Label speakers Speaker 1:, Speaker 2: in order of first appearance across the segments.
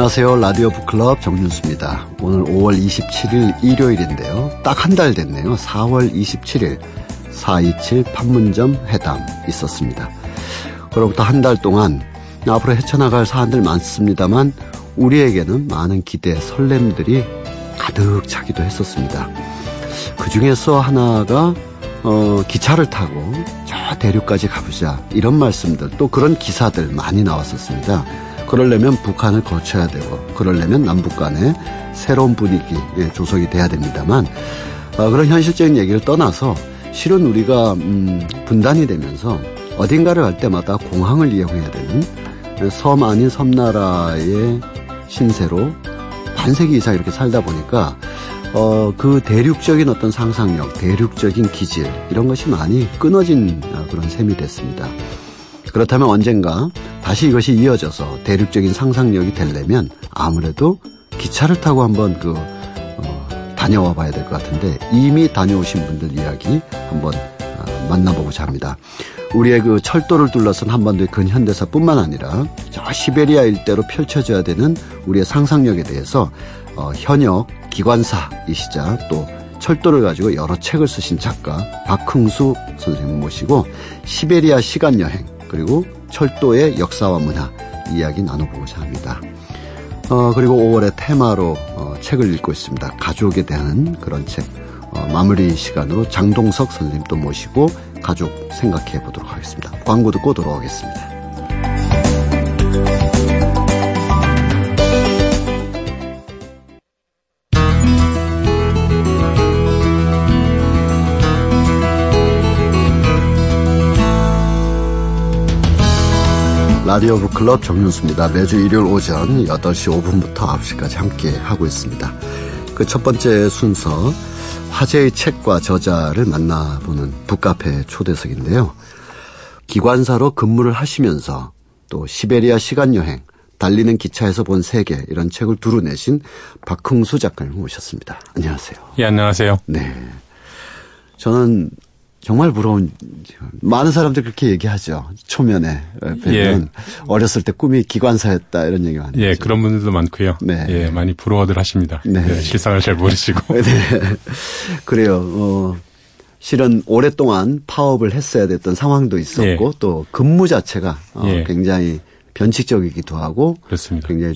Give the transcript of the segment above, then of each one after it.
Speaker 1: 안녕하세요. 라디오 북클럽 정윤수입니다. 오늘 5월 27일 일요일인데요. 딱 한 달 됐네요. 4월 27일 427 판문점 회담 있었습니다. 그로부터 한 달 동안 앞으로 헤쳐나갈 사안들 많습니다만 우리에게는 많은 기대, 설렘들이 가득 차기도 했었습니다. 그 중에서 하나가 어, 기차를 타고 저 대륙까지 가보자 이런 말씀들 또 그런 기사들 많이 나왔었습니다. 그러려면 북한을 거쳐야 되고 그러려면 남북 간에 새로운 분위기 조성이 돼야 됩니다만 어, 그런 현실적인 얘기를 떠나서 실은 우리가 음, 분단이 되면서 어딘가를 갈 때마다 공항을 이용해야 되는 섬 아닌 섬나라의 신세로 반세기 이상 이렇게 살다 보니까 어, 그 대륙적인 어떤 상상력, 대륙적인 기질, 이런 것이 많이 끊어진 어, 그런 셈이 됐습니다. 그렇다면 언젠가 다시 이것이 이어져서 대륙적인 상상력이 되려면 아무래도 기차를 타고 한번 그, 어, 다녀와 봐야 될 것 같은데 이미 다녀오신 분들 이야기 한번 어, 만나보고자 합니다. 우리의 그 철도를 둘러싼 한반도의 근현대사뿐만 아니라 저 시베리아 일대로 펼쳐져야 되는 우리의 상상력에 대해서 어, 현역 기관사이시자 또 철도를 가지고 여러 책을 쓰신 작가 박흥수 선생님 모시고 시베리아 시간 여행 그리고 철도의 역사와 문화 이야기 나눠보고자 합니다. 어, 그리고 5월의 테마로 어, 책을 읽고 있습니다. 가족에 대한 그런 책 어, 마무리 시간으로 장동석 선생님 또 모시고 가족 생각해 보도록 하겠습니다. 광고 듣고 돌아오겠습니다. 라디오 북클럽 정윤수입니다. 매주 일요일 오전 8시 5분부터 9시까지 함께 하고 있습니다. 그 첫 번째 순서 화제의 책과 저자를 만나보는 북카페 초대석인데요. 기관사로 근무를 하시면서 또 시베리아 시간여행, 달리는 기차에서 본 세계 이런 책을 두루 내신 박흥수 작가님 모셨습니다. 안녕하세요.
Speaker 2: 예, 안녕하세요.
Speaker 1: 네. 저는 정말 부러운 많은 사람들 그렇게 얘기하죠. 초면에 뵈면 예. 어렸을 때 꿈이 기관사였다 이런 얘기 많이
Speaker 2: 예. 그런 분들도 많고요. 네. 예, 많이 부러워들 하십니다. 네. 네 실상을 잘 모르시고. 네.
Speaker 1: 그래요. 어, 실은 오랫동안 파업을 했어야 됐던 상황도 있었고 예. 또 근무 자체가 어, 예. 굉장히 변칙적이기도 하고
Speaker 2: 그렇습니다.
Speaker 1: 굉장히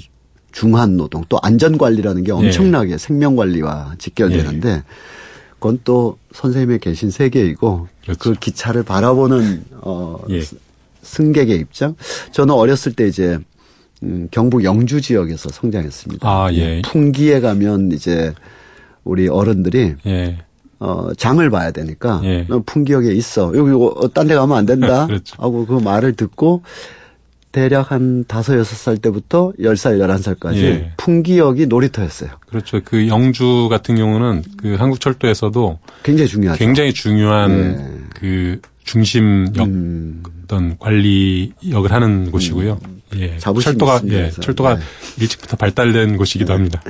Speaker 1: 중한 노동 또 안전 관리라는 게 엄청나게 예. 생명 관리와 직결되는데 예. 그건 또 선생님의 계신 세계이고 그렇죠. 그 기차를 바라보는 어 예. 승객의 입장. 저는 어렸을 때 이제 음, 경북 영주 지역에서 성장했습니다.
Speaker 2: 아, 예.
Speaker 1: 풍기에 가면 이제 우리 어른들이 예. 어, 장을 봐야 되니까 예. 풍기역에 있어. 여기 어, 딴데 가면 안 된다. 그렇죠. 하고 그 말을 듣고 대략 한 다섯 여섯 살 때부터 열 살 열한 살까지 예. 풍기역이 놀이터였어요.
Speaker 2: 그렇죠. 그 영주 같은 경우는 그 한국 철도에서도
Speaker 1: 굉장히 중요하죠.
Speaker 2: 굉장히 중요한 예. 그 중심역 음. 어떤 관리역을 하는 곳이고요. 음. 예. 철도가 예. 철도가 네. 일찍부터 발달된 곳이기도 네. 합니다.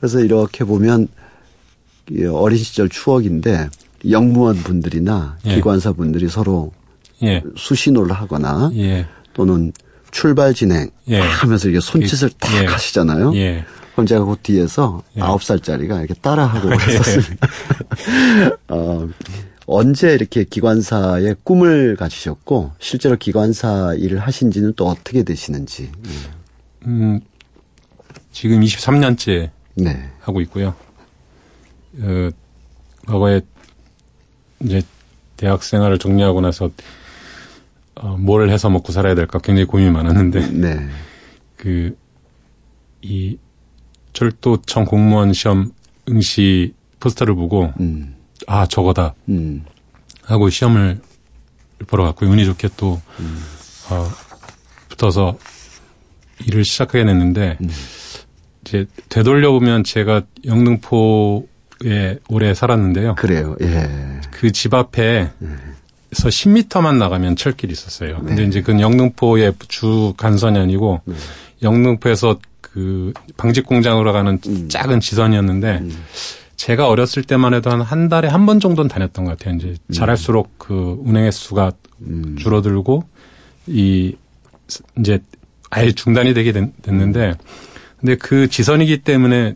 Speaker 1: 그래서 이렇게 보면 어린 시절 추억인데 영무원 분들이나 예. 기관사 분들이 서로 예. 수신호를 하거나 예. 또는 출발 진행 예. 하면서 이게 손짓을 그, 탁 예. 하시잖아요. 예. 그럼 제가 그 뒤에서 예. 아홉 살짜리가 이렇게 따라하고 그랬었습니다. 어, 언제 이렇게 기관사의 꿈을 가지셨고 실제로 기관사 일을 하신지는 또 어떻게 되시는지.
Speaker 2: 음, 지금 23년째 네. 하고 있고요. 어, 과거에 이제 대학 생활을 정리하고 나서 어, 뭘 해서 먹고 살아야 될까 굉장히 고민이 많았는데 네. 그이 철도청 공무원 시험 응시 포스터를 보고 음. 아 저거다 음. 하고 시험을 보러 갔고 운이 좋게 또 음. 어, 붙어서 일을 시작하게 됐는데 음. 이제 되돌려 보면 제가 영등포에 오래 살았는데요.
Speaker 1: 그래요. 예.
Speaker 2: 그 집 앞에 예. 에서 10m만 나가면 철길이 있었어요. 네. 근데 이제 그 영등포의 주 간선이 아니고 네. 영등포에서 그 방직 공장으로 가는 음. 작은 지선이었는데 음. 제가 어렸을 때만 해도 한 한 달에 한 번 정도는 다녔던 것 같아요. 이제 음. 자랄수록 그 운행 횟수가 음. 줄어들고 이 이제 아예 중단이 되게 됐, 는데 근데 그 지선이기 때문에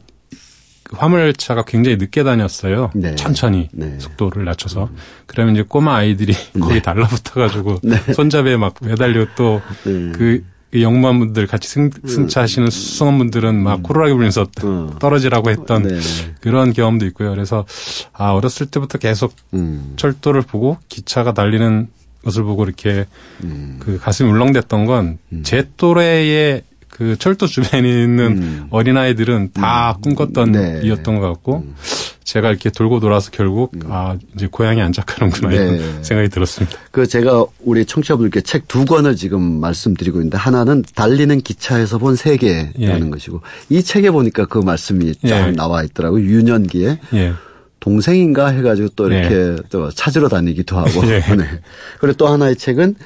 Speaker 2: 화물차가 굉장히 늦게 다녔어요. 네. 천천히 네. 속도를 낮춰서. 음. 그러면 이제 꼬마 아이들이 네. 거기 달라붙어가지고 네. 손잡이에 막 매달려 또그 네. 그 영무원 분들 같이 승, 승차하시는 수송원분들은 막 음. 코로나게 불면서 음. 떨어지라고 했던 네. 그런 경험도 있고요. 그래서 아 어렸을 때부터 계속 음. 철도를 보고 기차가 달리는 것을 보고 이렇게 음. 그 가슴이 울렁댔던 건제 음. 또래의 그 철도 주변에 있는 음. 어린아이들은 다 음. 꿈꿨던 네. 이었던 것 같고 음. 제가 이렇게 돌고 돌아서 결국 음. 아 이제 고향이 안착하는구나 네. 이런 생각이 들었습니다.
Speaker 1: 그 제가 우리 청취자분들께 책 두 권을 지금 말씀드리고 있는데 하나는 달리는 기차에서 본 세계라는 예. 것이고 이 책에 보니까 그 말씀이 쫙 예. 나와 있더라고요. 유년기에 예. 동생인가 해가지고 또 이렇게 예. 또 찾으러 다니기도 하고. 예. 네. 그리고 또 하나의 책은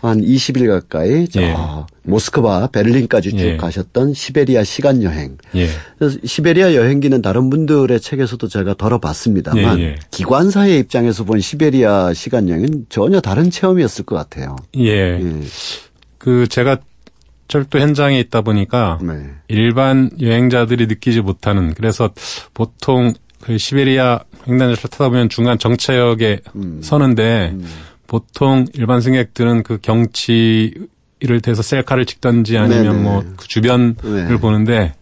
Speaker 1: 한 20일 가까이 저 예. 모스크바, 베를린까지 쭉 예. 가셨던 시베리아 시간 여행. 예. 시베리아 여행기는 다른 분들의 책에서도 제가 덜어봤습니다만 예, 예. 기관사의 입장에서 본 시베리아 시간 여행은 전혀 다른 체험이었을 것 같아요.
Speaker 2: 예. 예. 그 제가 철도 현장에 있다 보니까 네. 일반 여행자들이 느끼지 못하는 그래서 보통 그 시베리아 횡단열차 타다 보면 중간 정차역에 음. 서는데 음. 보통 일반 승객들은 그 경치를 대서 셀카를 찍던지 아니면 뭐 그 주변을 네. 보는데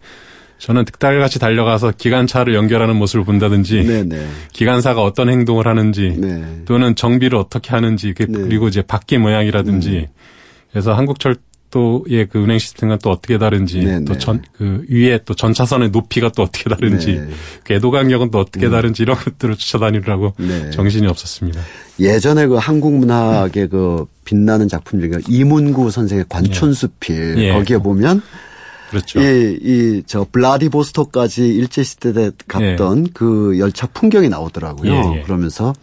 Speaker 2: 저는 득달같이 달려가서 기관차를 연결하는 모습을 본다든지 네네. 기관사가 어떤 행동을 하는지 네. 또는 정비를 어떻게 하는지 그 네. 그리고 이제 바퀴 모양이라든지 음. 그래서 한국철 또의 그 운행 시스템과 또 어떻게 다른지 네, 또전 그 위에 또 전차선의 높이가 또 어떻게 다른지 네. 궤도 간격은 또 어떻게 음. 다른지 이런 것들을 쫓아다니느라고 네. 정신이 없었습니다.
Speaker 1: 예전에 그 한국 문학의 그 빛나는 작품 중에 이문구 선생의 관촌수필 예. 거기에 보면 그렇죠. 이, 이, 저, 블라디보스토까지 일제시대 때 갔던 예. 그 열차 풍경이 나오더라고요. 예, 예. 그러면서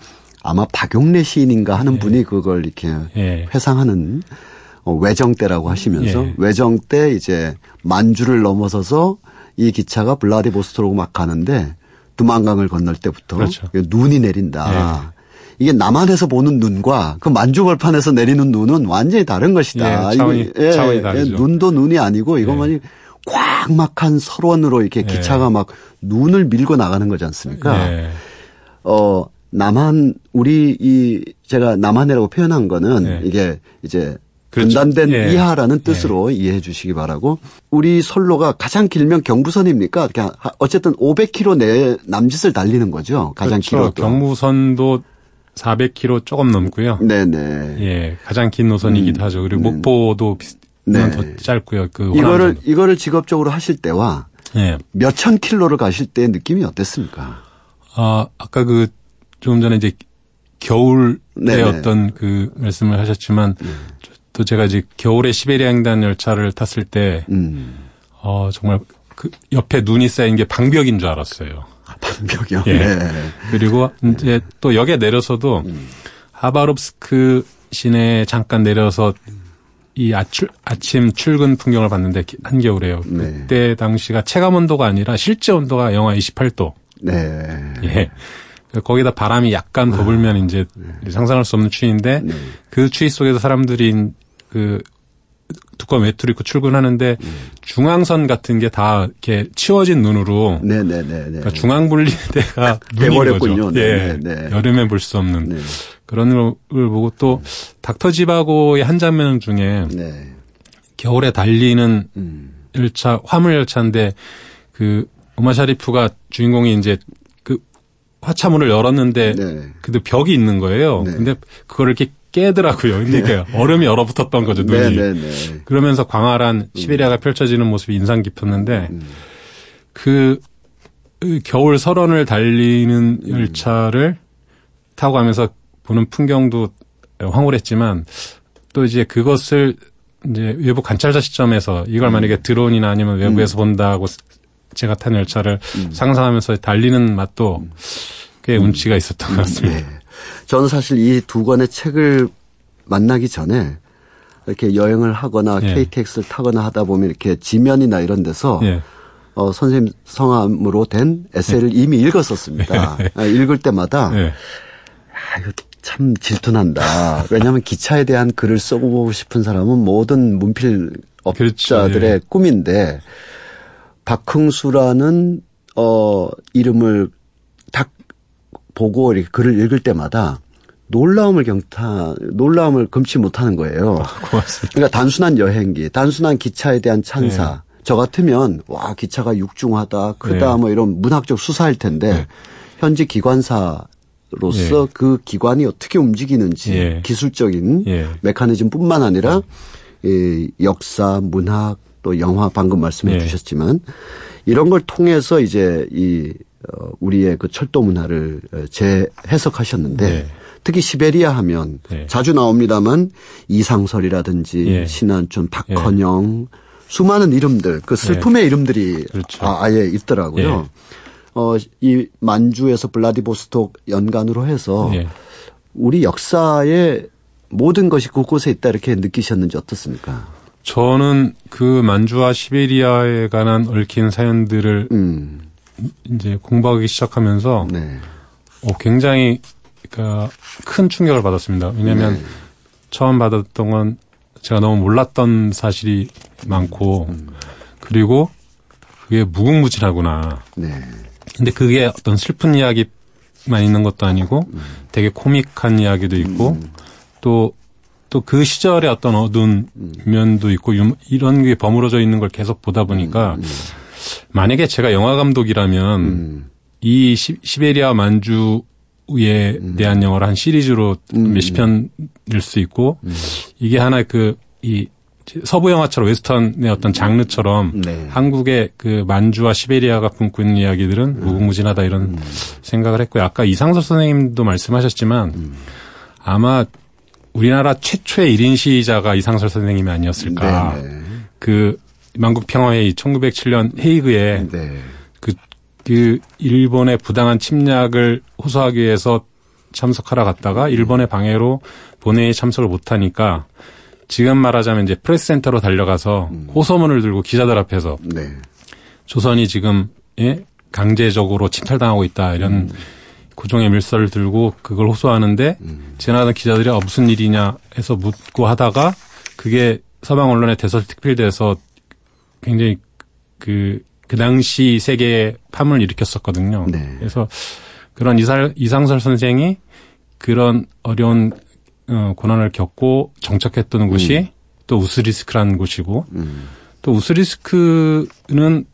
Speaker 1: 아마 박용래 시인인가 하는 예. 분이 그걸 이렇게 예. 회상하는 어, 외정 때라고 하시면서 예. 외정 때 이제 만주를 넘어서서 이 기차가 블라디보스토로 막 가는데 두만강을 건널 때부터 그렇죠. 눈이 내린다. 예. 이게 남한에서 보는 눈과 그 만주 벌판에서 내리는 눈은 완전히 다른 것이다.
Speaker 2: 예, 차원이, 이거, 예, 차원이 다르죠.
Speaker 1: 예, 눈도 눈이 아니고 이것만이 예. 꽉막한 설원으로 이렇게 예. 기차가 막 눈을 밀고 나가는 거지 않습니까? 예. 어 남한 우리 이 제가 남한이라고 표현한 거는 이게 이제 그렇죠. 분단된 예. 이하라는 뜻으로 예. 이해해 주시기 바라고 우리 선로가 가장 길면 경부선입니까? 어쨌든 500km 내 남짓을 달리는 거죠. 가장 그렇죠. 길어도.
Speaker 2: 경부선도 400km 조금 넘고요. 네네. 예, 가장 긴 노선이기도 음. 하죠. 그리고 네. 목포도 네. 더 짧고요. 그
Speaker 1: 이거를 이거를 직업적으로 하실 때와 예. 몇천 킬로를 가실 때 느낌이 어땠습니까?
Speaker 2: 아 아까 그 조금 전에 이제 겨울에 네네. 어떤 그 말씀을 하셨지만 음. 또 제가 이제 겨울에 시베리아 횡단 열차를 탔을 때, 음. 어, 정말 그 옆에 눈이 쌓인 게 방벽인 줄 알았어요.
Speaker 1: 아, 방벽이요?
Speaker 2: 예. 네. 그리고 이제 또 역에 내려서도 음. 하바롭스크 시내에 잠깐 내려서 이 아출, 아침 출근 풍경을 봤는데 한겨울에요. 네. 그때 당시가 체감 온도가 아니라 실제 온도가 영하 28도. 네. 예. 거기다 바람이 약간 더 불면 아, 이제 네. 상상할 수 없는 추위인데 네. 그 추위 속에서 사람들이 그 두꺼운 외투를 입고 출근하는데 음. 중앙선 같은 게 다 이렇게 치워진 눈으로 네네네. 네, 네, 네. 그러니까 중앙 분리대가
Speaker 1: 돼버렸군요.
Speaker 2: 예, 여름에 볼 수 없는 네. 그런 걸 보고 또 닥터 지바고의 한 장면 중에 네. 겨울에 달리는 음. 열차 화물 열차인데 그 오마 샤리프가 주인공이 이제 그 화차문을 열었는데 네. 근데 벽이 있는 거예요. 근데 그걸 이렇게 깨더라고요. 근데 네. 얼음이 얼어붙었던 거죠, 눈이. 네, 네, 네. 그러면서 광활한 음. 시베리아가 펼쳐지는 모습이 인상 깊었는데 음. 그 겨울 설원을 달리는 음. 열차를 타고 가면서 보는 풍경도 황홀했지만 또 이제 그것을 이제 외부 관찰자 시점에서 이걸 만약에 드론이나 아니면 외부에서 본다고 제가 탄 열차를 상상하면서 달리는 맛도 꽤 운치가 있었던 것 같습니다. 네.
Speaker 1: 저는 사실 이 두 권의 책을 만나기 전에 이렇게 여행을 하거나 예. KTX를 타거나 하다 보면 이렇게 지면이나 이런 데서 예. 어, 선생님 성함으로 된 에세이를 예. 이미 읽었었습니다. 예. 아, 읽을 때마다 예. 아, 이거 참 질투난다. 왜냐하면 기차에 대한 글을 써보고 싶은 사람은 모든 문필 업자들의 그렇죠. 예. 꿈인데 박흥수라는 어 이름을 딱 보고 이렇게 글을 읽을 때마다 놀라움을 경타, 놀라움을 금치 못하는 거예요.
Speaker 2: 아, 고맙습니다.
Speaker 1: 그러니까 단순한 여행기, 단순한 기차에 대한 찬사. 네. 저 같으면 와 기차가 육중하다, 크다 네. 뭐 이런 문학적 수사일 텐데 네. 현지 기관사 로서 예. 그 기관이 어떻게 움직이는지 예. 기술적인 예. 메커니즘뿐만 아니라 이 역사, 문학 또 영화 방금 말씀해 예. 주셨지만 이런 걸 통해서 이제 이 어, 우리의 그 철도 문화를 재해석하셨는데. 네. 특히 시베리아 하면 네. 자주 나옵니다만 이상설이라든지 예. 신한춘, 박헌영 예. 수많은 이름들 그 슬픔의 예. 이름들이 그렇죠. 아, 예 있더라고요. 예. 어, 이 만주에서 블라디보스톡 연간으로 해서 예. 우리 역사의 모든 것이 곳곳에 있다 이렇게 느끼셨는지 어떻습니까?
Speaker 2: 저는 그 만주와 시베리아에 관한 얽힌 사연들을 음. 이제 공부하기 시작하면서 네. 어, 굉장히 그러니까 큰 충격을 받았습니다. 왜냐하면 네. 처음 받았던 건 제가 너무 몰랐던 사실이 많고 음. 그리고 그게 무궁무진하구나. 네. 근데 그게 어떤 슬픈 이야기만 있는 것도 아니고 음. 되게 코믹한 이야기도 있고 음. 또또 그 시절의 어떤 어두운 음. 면도 있고 이런 게 버무러져 있는 걸 계속 보다 보니까 음. 음. 만약에 제가 영화 감독이라면 이 시, 시베리아 만주 에 음. 대한 영화를 한 시리즈로 음. 몇십 편일 수 있고 음. 이게 하나의 그 이 서부 영화처럼 웨스턴의 어떤 장르처럼 네. 한국의 그 만주와 시베리아가 품고 있는 이야기들은 음. 무궁무진하다 이런 음. 생각을 했고요. 아까 이상섭 선생님도 말씀하셨지만 음. 아마 우리나라 최초의 1인 시위자가 이상설 선생님이 아니었을까. 네, 네. 그 만국평화회의 1907년 헤이그에 네. 그 일본의 부당한 침략을 호소하기 위해서 참석하러 갔다가 일본의 방해로 본회의에 참석을 못하니까 지금 말하자면 이제 프레스 센터로 달려가서 음. 호소문을 들고 기자들 앞에서 네. 조선이 지금 예? 강제적으로 침탈당하고 있다 이런 음. 고종의 밀서를 들고 그걸 호소하는데 음. 지나가던 기자들이 어, 무슨 일이냐 해서 묻고 하다가 그게 서방 언론에 대설특필돼서 굉장히 그 그 당시 세계에 파문을 일으켰었거든요. 네. 그래서 그런 이살, 이상설 선생이 그런 어려운 어, 고난을 겪고 정착했던 음. 곳이 또 우스리스크라는 곳이고 음. 또 우스리스크는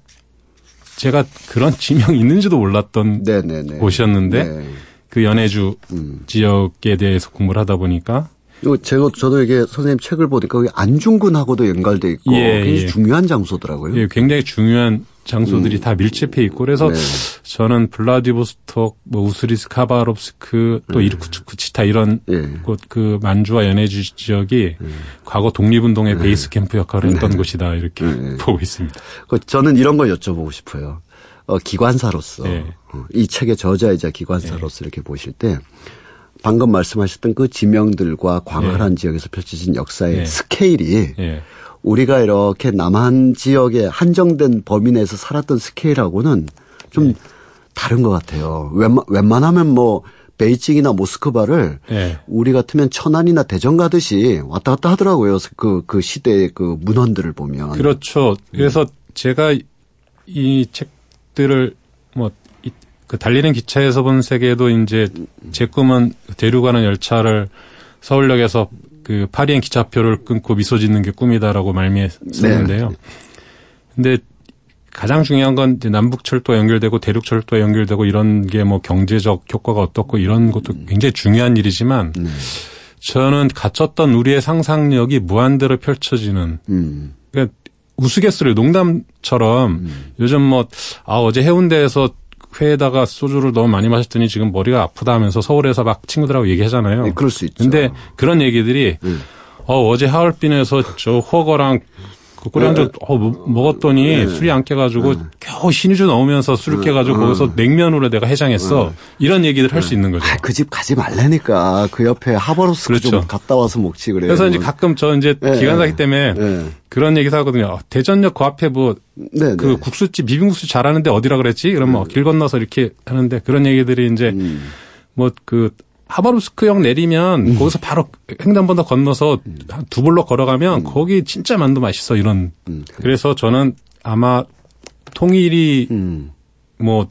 Speaker 2: 제가 그런 지명이 있는지도 몰랐던 네네네. 네, 네. 곳이었는데 네. 그 연해주 음. 지역에 대해서 공부를 하다 보니까
Speaker 1: 이거 제가 저도 이게 선생님 책을 보니까 안중근하고도 연관돼 있고 예, 굉장히 예. 중요한 장소더라고요.
Speaker 2: 예, 굉장히 중요한 장소들이 음. 다 밀집해 있고 그래서 네. 저는 블라디보스톡, 뭐 우스리스 카바롭스크 또 네. 이르쿠츠크 치타 이런 네. 곳그 만주와 연해주 지역이 네. 과거 독립운동의 네. 베이스 캠프 역할을 했던 네. 곳이다 이렇게 보고 있습니다.
Speaker 1: 그 저는 이런 걸 여쭤보고 싶어요. 어, 기관사로서 어, 이 책의 저자이자 기관사로서 이렇게 보실 때 방금 말씀하셨던 그 지명들과 광활한 지역에서 펼쳐진 역사의 스케일이 우리가 이렇게 남한 지역에 한정된 범위 내에서 살았던 스케일하고는 좀 네. 다른 것 같아요. 웬만, 웬만하면 뭐 베이징이나 모스크바를 네. 우리 같으면 천안이나 대전 가듯이 왔다 갔다 하더라고요. 그, 그 시대의 그 문헌들을 보면.
Speaker 2: 그렇죠. 그래서 음. 제가 이 책들을 뭐, 그 달리는 기차에서 본 세계도 이제 제 꿈은 대륙가는 열차를 서울역에서 그 파리행 기차표를 끊고 미소 짓는 게 꿈이다라고 말미했었는데요. 네. 근데 가장 중요한 건 이제 남북 철도와 연결되고 대륙 철도와 연결되고 이런 게 뭐 경제적 효과가 어떻고 이런 것도 굉장히 중요한 일이지만 네. 저는 갇혔던 우리의 상상력이 무한대로 펼쳐지는 음. 그러니까 우스갯소리 농담처럼 음. 요즘 뭐 아 어제 해운대에서 회에다가 소주를 너무 많이 마셨더니 지금 머리가 아프다 하면서 서울에서 막 친구들하고 얘기하잖아요.
Speaker 1: 네, 그럴 수 있죠.
Speaker 2: 근데 그런 얘기들이 네. 어, 어제 하얼빈에서 저 허거랑 그 꼬리 한잔 네. 어, 먹었더니 네. 술이 안 깨가지고 네. 겨우 신유주 넣으면서 술을 네. 깨가지고 네. 거기서 냉면으로 내가 해장했어. 이런 얘기들 할 수 있는 거죠.
Speaker 1: 아, 그 집 가지 말라니까. 그 옆에 하버로스 그렇죠. 좀 갔다 와서 먹지 그래요.
Speaker 2: 그래서 이제 가끔 저 이제 기관사기 때문에 그런 얘기도 하거든요. 어, 대전역 그 앞에 뭐 그 국수집 비빔국수 잘하는데 어디라 그랬지? 그러면 길 건너서 이렇게 하는데 그런 얘기들이 이제 음. 뭐그 하바롭스크역 내리면 음. 거기서 바로 횡단보도 건너서 음. 두 블록 걸어가면 음. 거기 진짜 만두 맛있어 이런. 음. 그래서 저는 아마 통일이 음. 뭐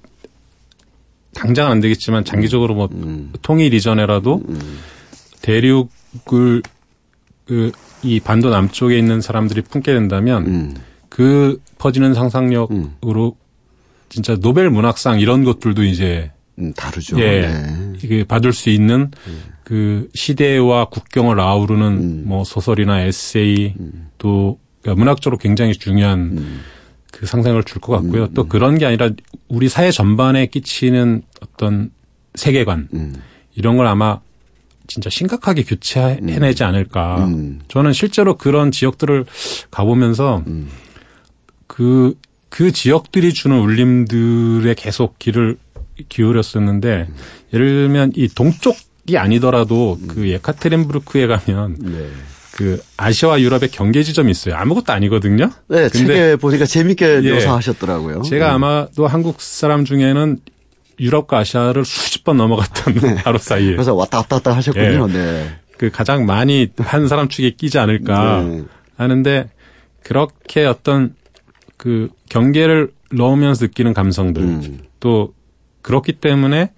Speaker 2: 당장은 안 되겠지만 장기적으로 뭐 음. 통일 이전에라도 음. 대륙을 그 이 반도 남쪽에 있는 사람들이 품게 된다면 음. 그 퍼지는 상상력으로 진짜 노벨 문학상 이런 것들도 이제
Speaker 1: 음, 다르죠.
Speaker 2: 예, 네. 이게 받을 수 있는 음. 그 시대와 국경을 아우르는 음. 뭐 소설이나 에세이 음. 또 그러니까 문학적으로 굉장히 중요한 음. 그 상상을 줄 것 같고요. 또 그런 게 아니라 우리 사회 전반에 끼치는 어떤 세계관 이런 걸 아마 진짜 심각하게 교체해내지 않을까. 음. 저는 실제로 그런 지역들을 가보면서 음. 그, 그 지역들이 주는 울림들에 계속 귀를 기울였었는데 음. 예를 들면 이 동쪽이 아니더라도 그 예카테린부르크에 가면 네. 그 아시아와 유럽의 경계 지점이 있어요. 아무것도 아니거든요.
Speaker 1: 네, 책에 보니까 재밌게 예, 묘사하셨더라고요.
Speaker 2: 제가 네. 아마도 한국 사람 중에는 유럽과 아시아를 수십 번 넘어갔던 네. 하루 사이에.
Speaker 1: 그래서 왔다 갔다 갔다 하셨군요. 네. 네.
Speaker 2: 그 가장 많이 한 사람 축에 끼지 않을까 네. 하는데 그렇게 어떤 그 경계를 넣으면서 느끼는 감성들 음. 또 그렇기 때문에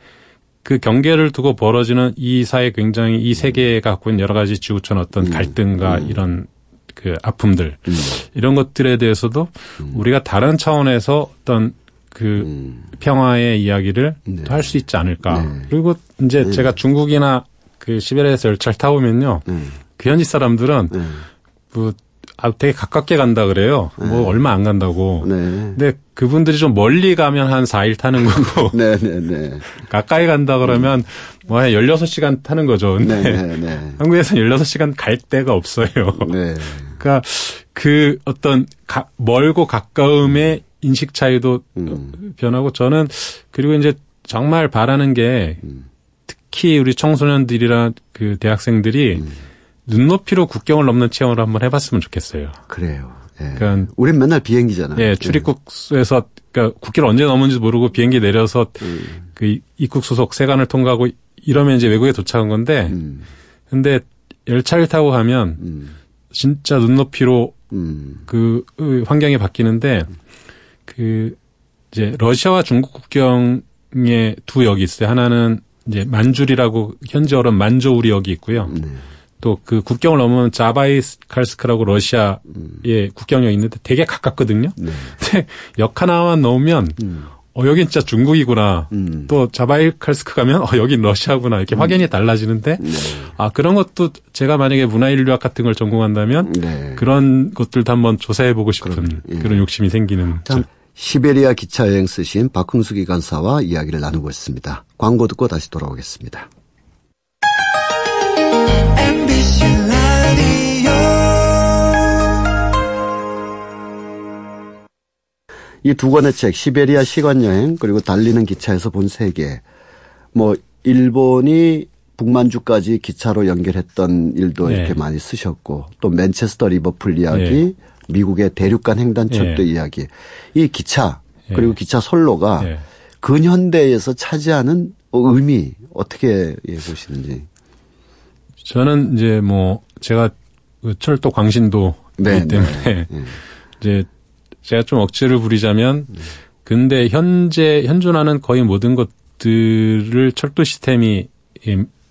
Speaker 2: 그 경계를 두고 벌어지는 이 사회 굉장히 이 세계가 갖고 있는 여러 가지 지구촌 어떤 음. 갈등과 음. 이런 그 아픔들 음. 이런 것들에 대해서도 음. 우리가 다른 차원에서 어떤 그 음. 평화의 이야기를 네. 할수 있지 않을까. 네. 그리고 이제 네. 제가 중국이나 그 시베리아에서 열차를 타보면요. 네. 그 현지 사람들은 네. 뭐 아, 되게 가깝게 간다 그래요. 네. 뭐 얼마 안 간다고. 네. 근데 그분들이 좀 멀리 가면 한 4일 타는 거고. 네, 네, 네. 가까이 간다 그러면 뭐한 16시간 타는 거죠. 근데 네, 네, 네. 한국에서는 16시간 갈 데가 없어요. 네. 그러니까 그 어떤 가, 멀고 가까움의 인식 차이도 음. 변하고 저는 그리고 이제 정말 바라는 게 음. 특히 우리 청소년들이랑 그 대학생들이 음. 눈높이로 국경을 넘는 체험을 한번 해봤으면 좋겠어요.
Speaker 1: 그래요. 예. 그러니까 우린 맨날 비행기잖아요.
Speaker 2: 예, 출입국에서 그러니까 국기를 언제 넘은지 모르고 비행기 내려서 음. 그 입국 수속 세관을 통과하고 이러면 이제 외국에 도착한 건데, 음. 근데 열차를 타고 가면 음. 진짜 눈높이로 음. 그 환경이 바뀌는데 그 이제 러시아와 중국 국경에 두 역이 있어요. 하나는 이제 만줄이라고 현지어로 만조우리 역이 있고요. 네. 또 그 국경을 넘으면 자바이칼스크라고 러시아의 음. 국경역이 있는데 되게 가깝거든요. 네. 근데 역 하나만 넘으면 음. 어 여긴 진짜 중국이구나. 음. 또 자바이칼스크 가면 어 여긴 러시아구나 이렇게 음. 확연히 달라지는데 네. 아 그런 것도 제가 만약에 문화인류학 같은 걸 전공한다면 네. 그런 것들도 한번 조사해 보고 싶은 예. 그런 욕심이 생기는.
Speaker 1: 참 시베리아 기차 여행 쓰신 박흥수 기관사와 이야기를 나누고 있습니다. 광고 듣고 다시 돌아오겠습니다. 이두 권의 책, 시베리아 시간여행, 그리고 달리는 기차에서 본 세계. 뭐, 일본이 북만주까지 기차로 연결했던 일도 네. 이렇게 많이 쓰셨고, 또 맨체스터 리버풀 이야기, 네. 미국의 대륙간 횡단철도 네. 이야기. 이 기차, 그리고 기차 선로가 근현대에서 차지하는 의미, 어떻게 예, 보시는지.
Speaker 2: 저는 이제 뭐 제가 그 철도 광신도이기 네, 때문에 네, 네. 이제 제가 좀 억지를 부리자면 네. 근데 현재 현존하는 거의 모든 것들을 철도 시스템이